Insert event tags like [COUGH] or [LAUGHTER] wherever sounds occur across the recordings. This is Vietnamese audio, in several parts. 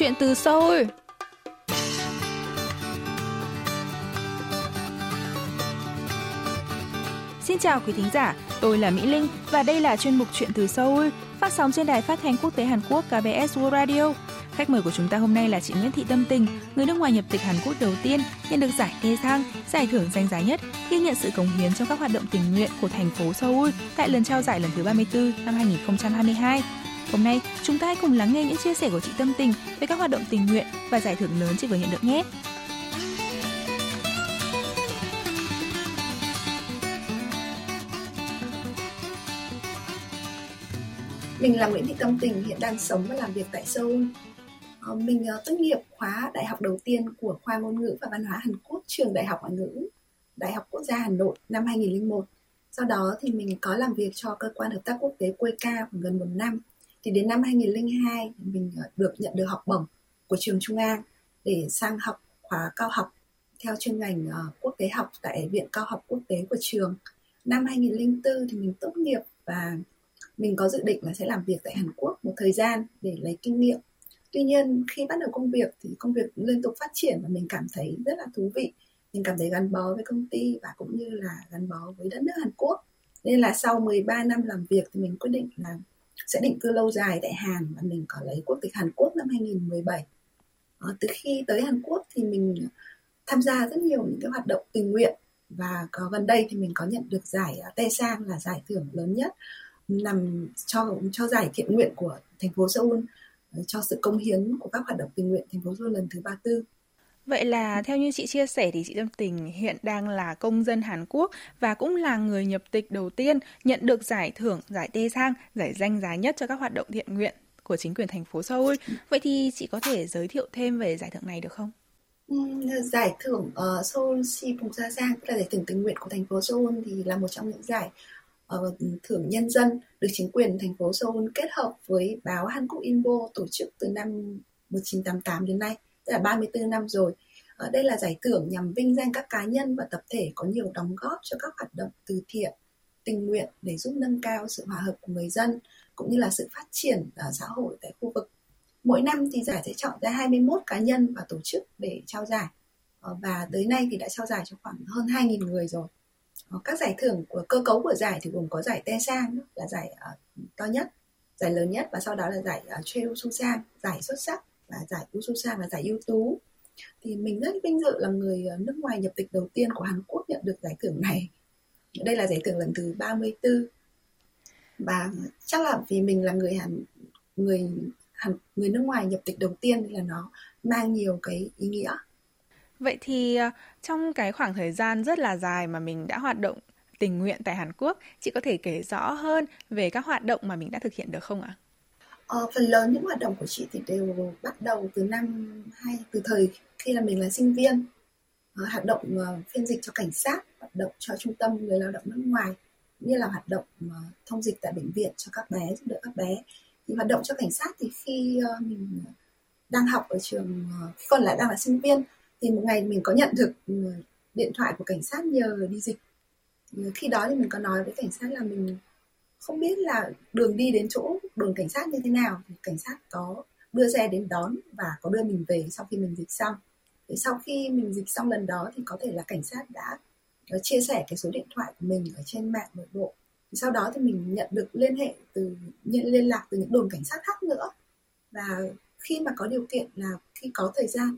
chuyện từ Seoul. Xin chào quý thính giả, tôi là Mỹ Linh và đây là chuyên mục Chuyện từ Seoul, phát sóng trên đài phát thanh quốc tế Hàn Quốc KBS World Radio. Khách mời của chúng ta hôm nay là chị Nguyễn Thị Tâm Tình, người nước ngoài nhập tịch Hàn Quốc đầu tiên nhận được giải Dae Sang, giải thưởng danh giá nhất, ghi nhận sự cống hiến trong các hoạt động tình nguyện của thành phố Seoul tại lần trao giải lần thứ 34 năm 2022. Hôm nay, chúng ta hãy cùng lắng nghe những chia sẻ của chị Tâm Tình về các hoạt động tình nguyện và giải thưởng lớn chị vừa nhận được nhé. Mình là Nguyễn Thị Tâm Tình, hiện đang sống và làm việc tại Seoul. Ờ, mình ờ, tốt nghiệp khóa đại học đầu tiên của khoa ngôn ngữ và văn hóa Hàn Quốc, trường Đại học Ngoại ngữ, Đại học Quốc gia Hà Nội năm 2001. Sau đó thì mình có làm việc cho cơ quan hợp tác quốc tế Queka khoảng gần một năm. Thì đến năm 2002 mình ờ, được nhận được học bổng của trường Trung An để sang học khóa cao học theo chuyên ngành ờ, quốc tế học tại Viện Cao học Quốc tế của trường. Năm 2004 thì mình tốt nghiệp và mình có dự định là sẽ làm việc tại Hàn Quốc một thời gian để lấy kinh nghiệm. Tuy nhiên, khi bắt đầu công việc thì công việc liên tục phát triển và mình cảm thấy rất là thú vị. Mình cảm thấy gắn bó với công ty và cũng như là gắn bó với đất nước Hàn Quốc. Nên là sau 13 năm làm việc thì mình quyết định là sẽ định cư lâu dài tại Hàn và mình có lấy quốc tịch Hàn Quốc năm 2017 à, ờ, từ khi tới Hàn Quốc thì mình tham gia rất nhiều những cái hoạt động tình nguyện và có gần đây thì mình có nhận được giải ờ, Tê Sang là giải thưởng lớn nhất nằm cho cho giải thiện nguyện của thành phố Seoul ờ, cho sự công hiến của các hoạt động tình nguyện thành phố Seoul lần thứ 34. Vậy là theo như chị chia sẻ thì chị tâm Tình hiện đang là công dân Hàn Quốc và cũng là người nhập tịch đầu tiên nhận được giải thưởng giải Tê Sang, giải danh giá nhất cho các hoạt động thiện nguyện của chính quyền thành phố Seoul. Vậy thì chị có thể giới thiệu thêm về giải thưởng này được không? Ừ, giải thưởng uh, Seoul Si Bùng Sa Sang, tức là giải thưởng tình nguyện của thành phố Seoul thì là một trong những giải uh, thưởng nhân dân được chính quyền thành phố Seoul kết hợp với báo Hàn Quốc Inbo tổ chức từ năm 1988 đến nay, tức là 34 năm rồi. Ờ, đây là giải thưởng nhằm vinh danh các cá nhân và tập thể có nhiều đóng góp cho các hoạt động từ thiện, tình nguyện để giúp nâng cao sự hòa hợp của người dân cũng như là sự phát triển ờ, xã hội tại khu vực. Mỗi năm thì giải sẽ chọn ra 21 cá nhân và tổ chức để trao giải. Ờ, và tới nay thì đã trao giải cho khoảng hơn 2.000 người rồi. Các giải thưởng của cơ cấu của giải thì gồm có giải Te Sang là giải to nhất giải lớn nhất và sau đó là giải Cheo Su Sang giải xuất sắc và giải Ususa và là giải ưu tú. Thì mình rất vinh dự là người ờ, nước ngoài nhập tịch đầu tiên của Hàn Quốc nhận được giải thưởng này. Đây là giải thưởng lần thứ 34 và chắc là vì mình là người Hàn người Hàn, người nước ngoài nhập tịch đầu tiên nên là nó mang nhiều cái ý nghĩa. Vậy thì ờ, trong cái khoảng thời gian rất là dài mà mình đã hoạt động tình nguyện tại Hàn Quốc, chị có thể kể rõ hơn về các hoạt động mà mình đã thực hiện được không ạ? Ờ, phần lớn những hoạt động của chị thì đều bắt đầu từ năm hay từ thời khi là mình là sinh viên. Ờ, hoạt động uh, phiên dịch cho cảnh sát hoạt động cho trung tâm người lao động nước ngoài như là hoạt động uh, thông dịch tại bệnh viện cho các bé giúp đỡ các bé. Thì hoạt động cho cảnh sát thì khi uh, mình đang học ở trường uh, còn lại đang là sinh viên thì một ngày mình có nhận được uh, điện thoại của cảnh sát nhờ đi dịch. Khi đó thì mình có nói với cảnh sát là mình không biết là đường đi đến chỗ đồn cảnh sát như thế nào thì cảnh sát có đưa xe đến đón và có đưa mình về sau khi mình dịch xong. Thì sau khi mình dịch xong lần đó thì có thể là cảnh sát đã ờ, chia sẻ cái số điện thoại của mình ở trên mạng nội bộ. Thì sau đó thì mình nhận được liên hệ từ, nhận liên lạc từ những đồn cảnh sát khác nữa. Và khi mà có điều kiện là khi có thời gian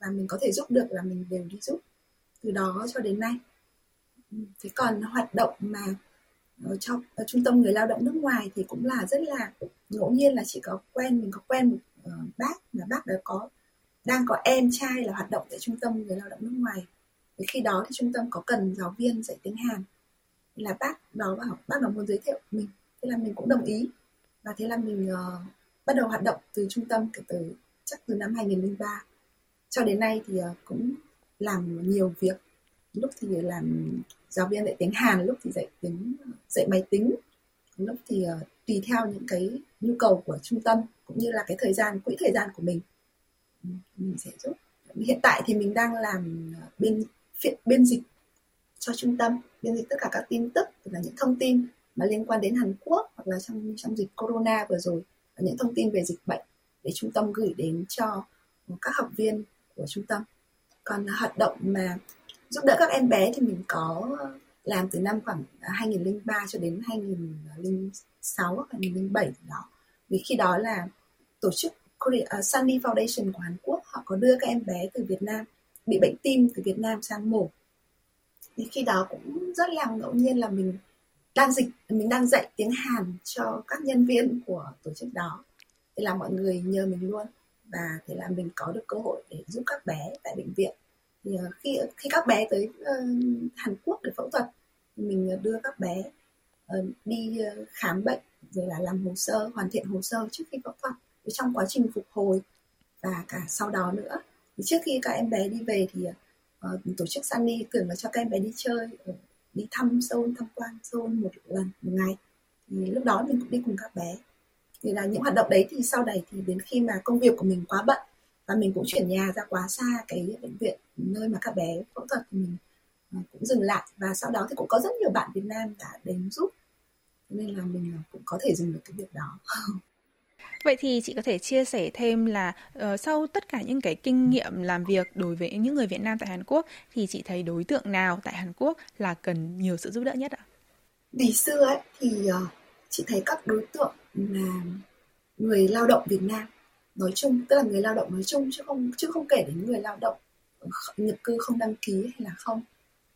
và mình có thể giúp được là mình đều đi giúp từ đó cho đến nay. Thế còn hoạt động mà ở trong ở trung tâm người lao động nước ngoài thì cũng là rất là ngẫu nhiên là chỉ có quen mình có quen một uh, bác mà bác đó có đang có em trai là hoạt động tại trung tâm người lao động nước ngoài. Thì khi đó thì trung tâm có cần giáo viên dạy tiếng Hàn. Là bác đó bảo bác đó muốn giới thiệu mình. Thế là mình cũng đồng ý. Và thế là mình uh, bắt đầu hoạt động từ trung tâm kể từ chắc từ năm 2003 cho đến nay thì uh, cũng làm nhiều việc lúc thì làm giáo viên dạy tiếng Hàn lúc thì dạy tiếng dạy máy tính. Lúc thì uh, tùy theo những cái nhu cầu của trung tâm cũng như là cái thời gian quỹ thời gian của mình. Ừ, mình sẽ giúp. Hiện tại thì mình đang làm ờ, bên biên phiện biên dịch cho trung tâm biên dịch tất cả các tin tức là những thông tin mà liên quan đến Hàn Quốc hoặc là trong trong dịch corona vừa rồi những thông tin về dịch bệnh để trung tâm gửi đến cho các học viên của trung tâm. Còn hoạt động mà giúp đỡ các em bé thì mình có ờ, làm từ năm khoảng ờ, 2003 cho đến 2006 hoặc 2007 đó. Vì khi đó là tổ chức uh, Sunny Foundation của Hàn Quốc họ có đưa các em bé từ Việt Nam bị bệnh tim từ Việt Nam sang mổ. Thì khi đó cũng rất là ngẫu nhiên là mình đang dịch mình đang dạy tiếng Hàn cho các nhân viên của tổ chức đó. Thế là mọi người nhờ mình luôn và thế là mình có được cơ hội để giúp các bé tại bệnh viện thì ờ, khi khi các bé tới ờ, Hàn Quốc để phẫu thuật mình ờ, đưa các bé đi khám bệnh rồi là làm hồ sơ hoàn thiện hồ sơ trước khi phẫu thuật. Trong quá trình phục hồi và cả sau đó nữa thì trước khi các em bé đi về thì uh, tổ chức Sunny tưởng là cho các em bé đi chơi đi thăm Seoul tham quan Seoul một lần một ngày. Thì lúc đó mình cũng đi cùng các bé. Thì là những hoạt động đấy thì sau này thì đến khi mà công việc của mình quá bận và mình cũng chuyển nhà ra quá xa cái bệnh viện nơi mà các bé phẫu thuật thì mình uh, cũng dừng lại. Và sau đó thì cũng có rất nhiều bạn Việt Nam đã đến giúp. Nên là mình cũng có thể dừng được cái việc đó. [LAUGHS] Vậy thì chị có thể chia sẻ thêm là uh, sau tất cả những cái kinh nghiệm làm việc đối với những người Việt Nam tại Hàn Quốc thì chị thấy đối tượng nào tại Hàn Quốc là cần nhiều sự giúp đỡ nhất ạ? Ngày xưa ấy thì uh, chị thấy các đối tượng là người lao động Việt Nam nói chung, tức là người lao động nói chung chứ không chứ không kể đến người lao động nhập cư không đăng ký hay là không.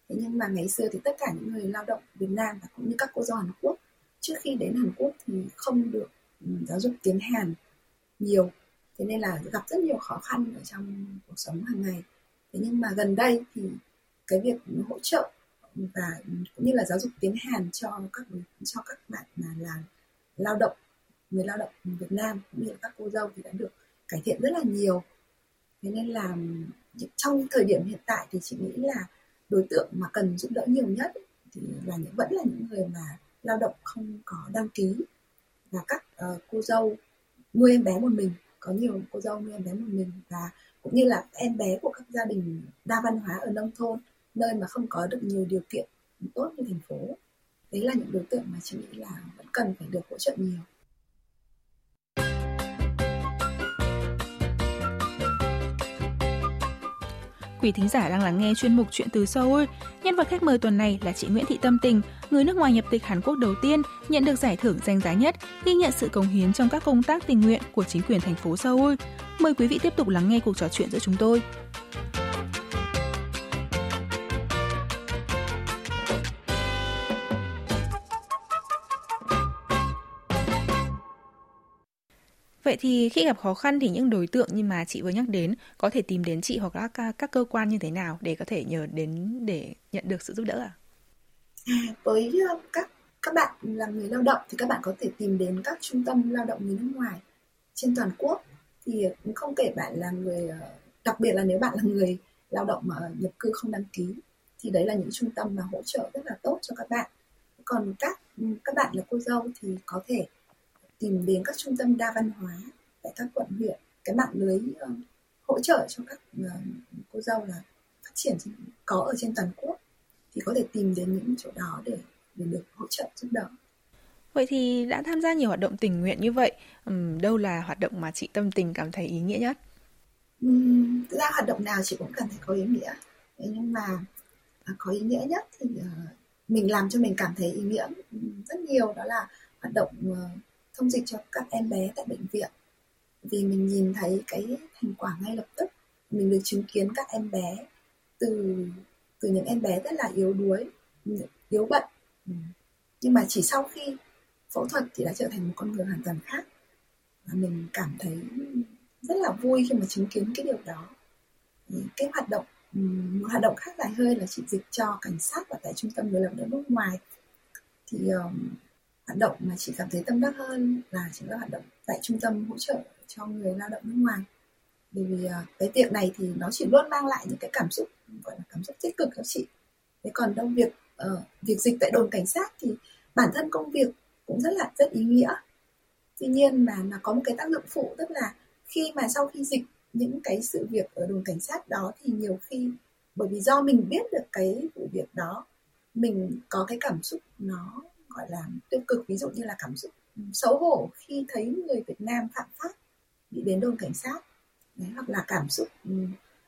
Thế nhưng mà ngày xưa thì tất cả những người lao động Việt Nam và cũng như các cô dâu Hàn Quốc trước khi đến Hàn Quốc thì không được ừ, giáo dục tiếng Hàn nhiều thế nên là gặp rất nhiều khó khăn ở trong cuộc sống hàng ngày thế nhưng mà gần đây thì cái việc hỗ trợ và cũng như là giáo dục tiếng Hàn cho các cho các bạn mà là lao động người lao động Việt Nam cũng như các cô dâu thì đã được cải thiện rất là nhiều. Thế nên là trong thời điểm hiện tại thì chị nghĩ là đối tượng mà cần giúp đỡ nhiều nhất thì là những vẫn là những người mà lao động không có đăng ký và các uh, cô dâu nuôi em bé một mình có nhiều cô dâu nuôi em bé một mình và cũng như là em bé của các gia đình đa văn hóa ở nông thôn nơi mà không có được nhiều điều kiện tốt như thành phố. Đấy là những đối tượng mà chị nghĩ là vẫn cần phải được hỗ trợ nhiều. Quý thính giả đang lắng nghe chuyên mục Chuyện từ Seoul. Nhân vật khách mời tuần này là chị Nguyễn Thị Tâm Tình, người nước ngoài nhập tịch Hàn Quốc đầu tiên nhận được giải thưởng danh giá nhất, ghi nhận sự cống hiến trong các công tác tình nguyện của chính quyền thành phố Seoul. Mời quý vị tiếp tục lắng nghe cuộc trò chuyện giữa chúng tôi. Vậy thì khi gặp khó khăn thì những đối tượng như mà chị vừa nhắc đến có thể tìm đến chị hoặc các các cơ quan như thế nào để có thể nhờ đến, để nhận được sự giúp đỡ à? à với ờ, các các bạn là người lao động thì các bạn có thể tìm đến các trung tâm lao động người nước ngoài trên toàn quốc thì không kể bạn là người ờ, đặc biệt là nếu bạn là người lao động mà nhập cư không đăng ký, thì đấy là những trung tâm mà hỗ trợ rất là tốt cho các bạn còn các các bạn là cô dâu thì có thể tìm đến các trung tâm đa văn hóa tại các quận huyện cái mạng lưới uh, hỗ trợ cho các uh, cô dâu là phát triển có ở trên toàn quốc thì có thể tìm đến những chỗ đó để để được hỗ trợ giúp đỡ Vậy thì đã tham gia nhiều hoạt động tình nguyện như vậy, um, đâu là hoạt động mà chị tâm tình cảm thấy ý nghĩa nhất? Thực ra hoạt động nào chị cũng cảm thấy có ý nghĩa. Thế nhưng mà à, có ý nghĩa nhất thì uh, mình làm cho mình cảm thấy ý nghĩa rất nhiều đó là hoạt động uh, thông dịch cho các em bé tại bệnh viện. Vì mình nhìn thấy cái thành quả ngay lập tức mình được chứng kiến các em bé từ từ những em bé rất là yếu đuối yếu bệnh nhưng mà chỉ sau khi phẫu thuật thì đã trở thành một con người hoàn toàn khác. Và mình cảm thấy rất là vui khi mà chứng kiến cái điều đó. Cái hoạt động một hoạt động khác dài hơi là chị dịch cho cảnh sát và tại trung tâm người lao động nước ngoài. Thì um, hoạt động mà chị cảm thấy tâm đắc hơn là chính là hoạt động tại trung tâm hỗ trợ cho người lao động nước ngoài. Bởi vì à, cái việc này thì nó chỉ luôn mang lại những cái cảm xúc gọi là cảm xúc tích cực cho chị. Thế còn đâu việc uh, việc dịch tại đồn cảnh sát thì bản thân công việc cũng rất là rất ý nghĩa. Tuy nhiên mà nó có một cái tác dụng phụ tức là khi mà sau khi dịch những cái sự việc ở đồn cảnh sát đó thì nhiều khi bởi vì do mình biết được cái vụ việc đó mình có cái cảm xúc nó gọi là tiêu cực ví dụ như là cảm xúc xấu hổ khi thấy người Việt Nam phạm pháp bị đến đồn cảnh sát Đấy, hoặc là cảm xúc ừ,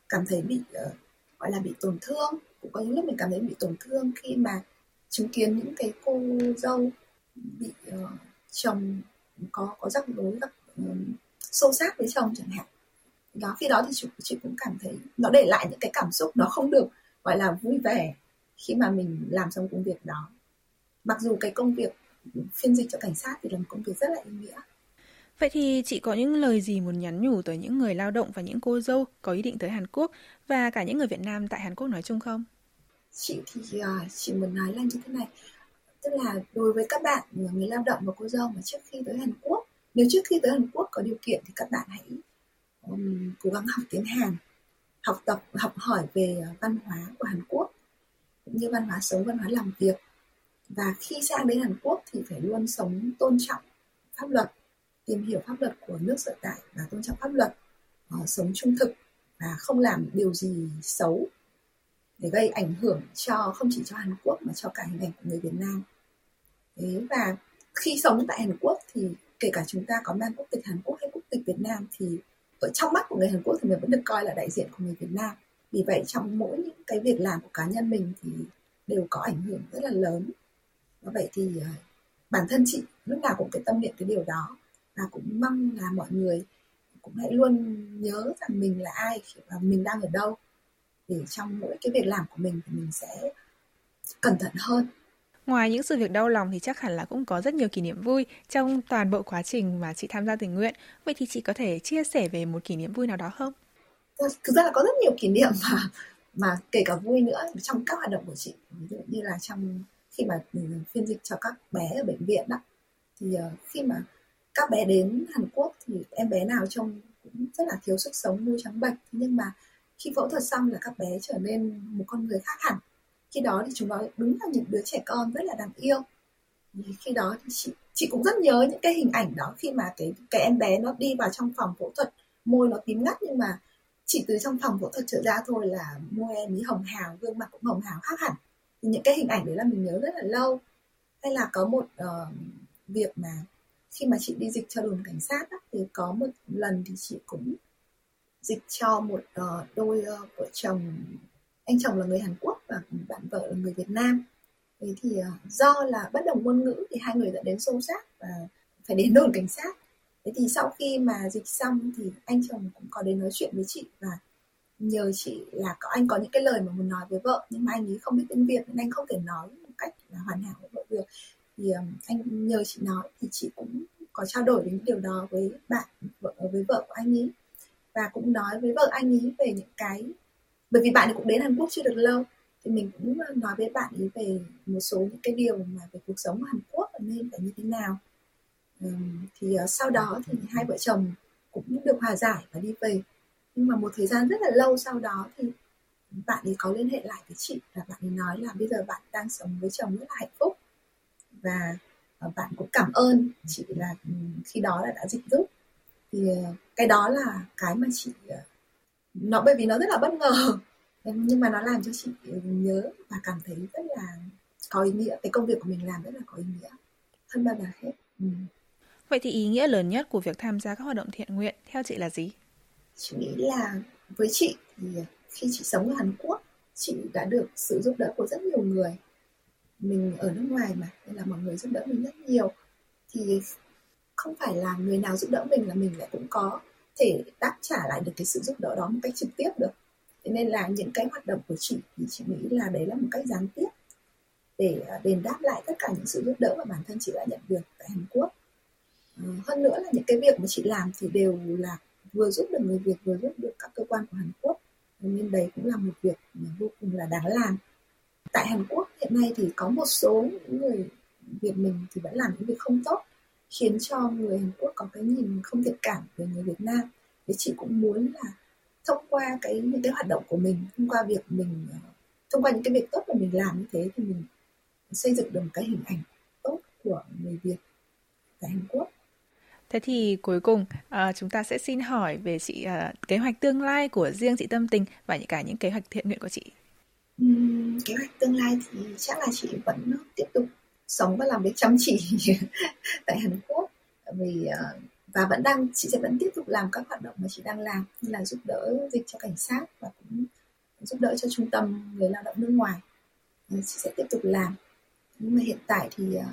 cảm thấy bị uh, gọi là bị tổn thương. Cũng có những lúc mình cảm thấy bị tổn thương khi mà chứng kiến những cái cô dâu bị uh, chồng có có rắc rối gặp uh, sâu sát với chồng chẳng hạn. Đó khi đó thì chị, chị cũng cảm thấy nó để lại những cái cảm xúc nó không được gọi là vui vẻ khi mà mình làm xong công việc đó mặc dù cái công việc phiên dịch cho cảnh sát thì là một công việc rất là ý nghĩa. Vậy thì chị có những lời gì muốn nhắn nhủ tới những người lao động và những cô dâu có ý định tới Hàn Quốc và cả những người Việt Nam tại Hàn Quốc nói chung không? Chị thì uh, chị muốn nói là như thế này, tức là đối với các bạn người lao động và cô dâu mà trước khi tới Hàn Quốc, nếu trước khi tới Hàn Quốc có điều kiện thì các bạn hãy um, cố gắng học tiếng Hàn, học tập, học hỏi về văn hóa của Hàn Quốc cũng như văn hóa sống, văn hóa làm việc và khi sang đến Hàn Quốc thì phải luôn sống tôn trọng pháp luật tìm hiểu pháp luật của nước sở tại và tôn trọng pháp luật uh, sống trung thực và không làm điều gì xấu để gây ảnh hưởng cho không chỉ cho Hàn Quốc mà cho cả hình ảnh của người Việt Nam. Thế và khi sống tại Hàn Quốc thì kể cả chúng ta có mang quốc tịch Hàn Quốc hay quốc tịch Việt Nam thì ở trong mắt của người Hàn Quốc thì mình vẫn được coi là đại diện của người Việt Nam. Vì vậy trong mỗi những cái việc làm của cá nhân mình thì đều có ảnh hưởng rất là lớn. Vậy thì uh, bản thân chị lúc nào cũng cái tâm niệm cái điều đó và cũng mong là mọi người cũng hãy luôn nhớ rằng mình là ai và mình đang ở đâu để trong mỗi cái việc làm của mình thì mình sẽ cẩn thận hơn Ngoài những sự việc đau lòng thì chắc hẳn là cũng có rất nhiều kỷ niệm vui trong toàn bộ quá trình mà chị tham gia tình nguyện. Vậy thì chị có thể chia sẻ về một kỷ niệm vui nào đó không? Thực ra là có rất nhiều kỷ niệm mà mà kể cả vui nữa trong các hoạt động của chị. Ví dụ như là trong khi mà ừ, phiên dịch cho các bé ở bệnh viện đó, thì ờ, khi mà các bé đến Hàn Quốc thì em bé nào trông cũng rất là thiếu sức sống môi trắng bệch. Nhưng mà khi phẫu thuật xong là các bé trở nên một con người khác hẳn. Khi đó thì chúng nó đúng là những đứa trẻ con rất là đáng yêu. Thì khi đó thì chị chị cũng rất nhớ những cái hình ảnh đó khi mà cái cái em bé nó đi vào trong phòng phẫu thuật, môi nó tím ngắt nhưng mà chỉ từ trong phòng phẫu thuật trở ra thôi là môi em ấy hồng hào, gương mặt cũng hồng hào khác hẳn những cái hình ảnh đấy là mình nhớ rất là lâu. Hay là có một uh, việc mà khi mà chị đi dịch cho đồn cảnh sát á, thì có một lần thì chị cũng dịch cho một uh, đôi uh, vợ chồng. Anh chồng là người Hàn Quốc và bạn vợ là người Việt Nam. Thế thì uh, do là bất đồng ngôn ngữ thì hai người đã đến xô xát và phải đến đồn cảnh sát. Thế thì sau khi mà dịch xong thì anh chồng cũng có đến nói chuyện với chị và nhờ chị là có anh có những cái lời mà muốn nói với vợ nhưng mà anh ấy không biết tiếng Việt nên anh không thể nói một cách là hoàn hảo với vợ được thì um, anh nhờ chị nói thì chị cũng có trao đổi đến điều đó với bạn vợ với vợ của anh ấy. Và cũng nói với vợ anh ấy về những cái bởi vì bạn ấy cũng đến Hàn Quốc chưa được lâu thì mình cũng nói với bạn ấy về một số những cái điều mà về cuộc sống Hàn Quốc nên phải như thế nào. Um, thì uh, sau đó thì hai vợ chồng cũng được hòa giải và đi về nhưng mà một thời gian rất là lâu sau đó thì bạn ấy có liên hệ lại với chị và bạn ấy nói là bây giờ bạn đang sống với chồng rất là hạnh phúc. Và ờ, bạn cũng cảm ơn chị là ừ, khi đó là đã dịch giúp. Thì ờ, cái đó là cái mà chị ờ, nó, bởi vì nó rất là bất ngờ. Nhưng mà nó làm cho chị ừ, nhớ và cảm thấy rất là có ý nghĩa. Cái công việc của mình làm rất là có ý nghĩa. Hơn bao giờ hết. Ừ. vậy thì ý nghĩa lớn nhất của việc tham gia các hoạt động thiện nguyện theo chị là gì? Chị nghĩ là với chị thì khi chị sống ở Hàn Quốc, chị đã được sự giúp đỡ của rất nhiều người. Mình ở nước ngoài mà, nên là mọi người giúp đỡ mình rất nhiều. Thì không phải là người nào giúp đỡ mình là mình lại cũng có thể đáp trả lại được cái sự giúp đỡ đó một cách trực tiếp được. Thế nên là những cái hoạt động của chị thì chị nghĩ là đấy là một cách gián tiếp để à, đền đáp lại tất cả những sự giúp đỡ mà bản thân chị đã nhận được tại Hàn Quốc. Ờ, hơn nữa là những cái việc mà chị làm thì đều là vừa giúp được người Việt, vừa giúp được các cơ quan của Hàn Quốc. Nên đấy cũng là một việc vô cùng là đáng làm. Tại Hàn Quốc hiện nay thì có một số những người Việt mình thì vẫn làm những việc không tốt, khiến cho người Hàn Quốc có cái nhìn không thiện cảm về người Việt Nam. Thì chị cũng muốn là thông qua cái, những cái hoạt động của mình, thông qua việc mình ờ, thông qua những cái việc tốt mà mình làm như thế thì mình xây dựng được một cái hình ảnh tốt của người Việt tại Hàn Quốc. Thế thì cuối cùng uh, chúng ta sẽ xin hỏi về chị uh, kế hoạch tương lai của riêng chị Tâm Tình và những cả những kế hoạch thiện nguyện của chị. Uhm, kế hoạch tương lai thì chắc là chị vẫn tiếp tục sống và làm việc chăm chỉ [LAUGHS] tại Hàn Quốc. Vì uh, và vẫn đang chị sẽ vẫn tiếp tục làm các hoạt động mà chị đang làm như là giúp đỡ dịch cho cảnh sát và cũng giúp đỡ cho trung tâm người lao động nước ngoài. Chị sẽ tiếp tục làm. Nhưng mà hiện tại thì uh,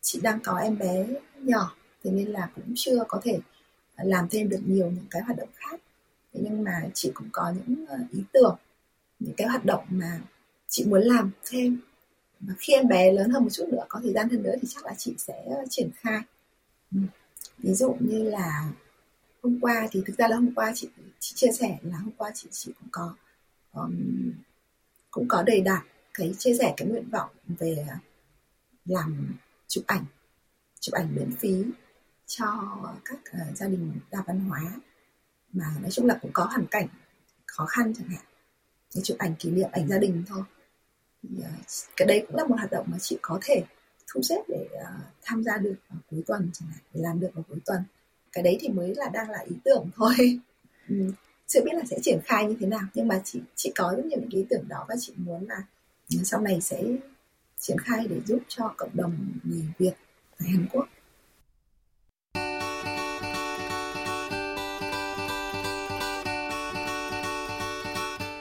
chị đang có em bé nhỏ thế nên là cũng chưa có thể ờ, làm thêm được nhiều những cái hoạt động khác. Thế nhưng mà chị cũng có những ờ, ý tưởng những cái hoạt động mà chị muốn làm thêm. Và khi em bé lớn hơn một chút nữa có thời gian hơn nữa thì chắc là chị sẽ ờ, triển khai. Ừ. Ví dụ như là hôm qua thì thực ra là hôm qua chị, chị chia sẻ là hôm qua chị chị cũng có um, cũng có đầy đặn cái chia sẻ cái nguyện vọng về làm chụp ảnh chụp ảnh miễn phí cho các uh, gia đình đa văn hóa. Mà nói chung là cũng có hoàn cảnh khó khăn chẳng hạn. Để chụp ảnh kỷ niệm ảnh gia đình thôi. Thì, uh, cái đấy cũng là một hoạt động mà chị có thể thu xếp để uh, tham gia được vào cuối tuần chẳng hạn để làm được vào cuối tuần. Cái đấy thì mới là đang là ý tưởng thôi. [LAUGHS] Ừ, chưa biết là sẽ triển khai như thế nào nhưng mà chị chị có rất nhiều những ý tưởng đó và chị muốn là ừ, sau này sẽ triển khai để giúp cho cộng đồng người Việt tại Hàn Quốc.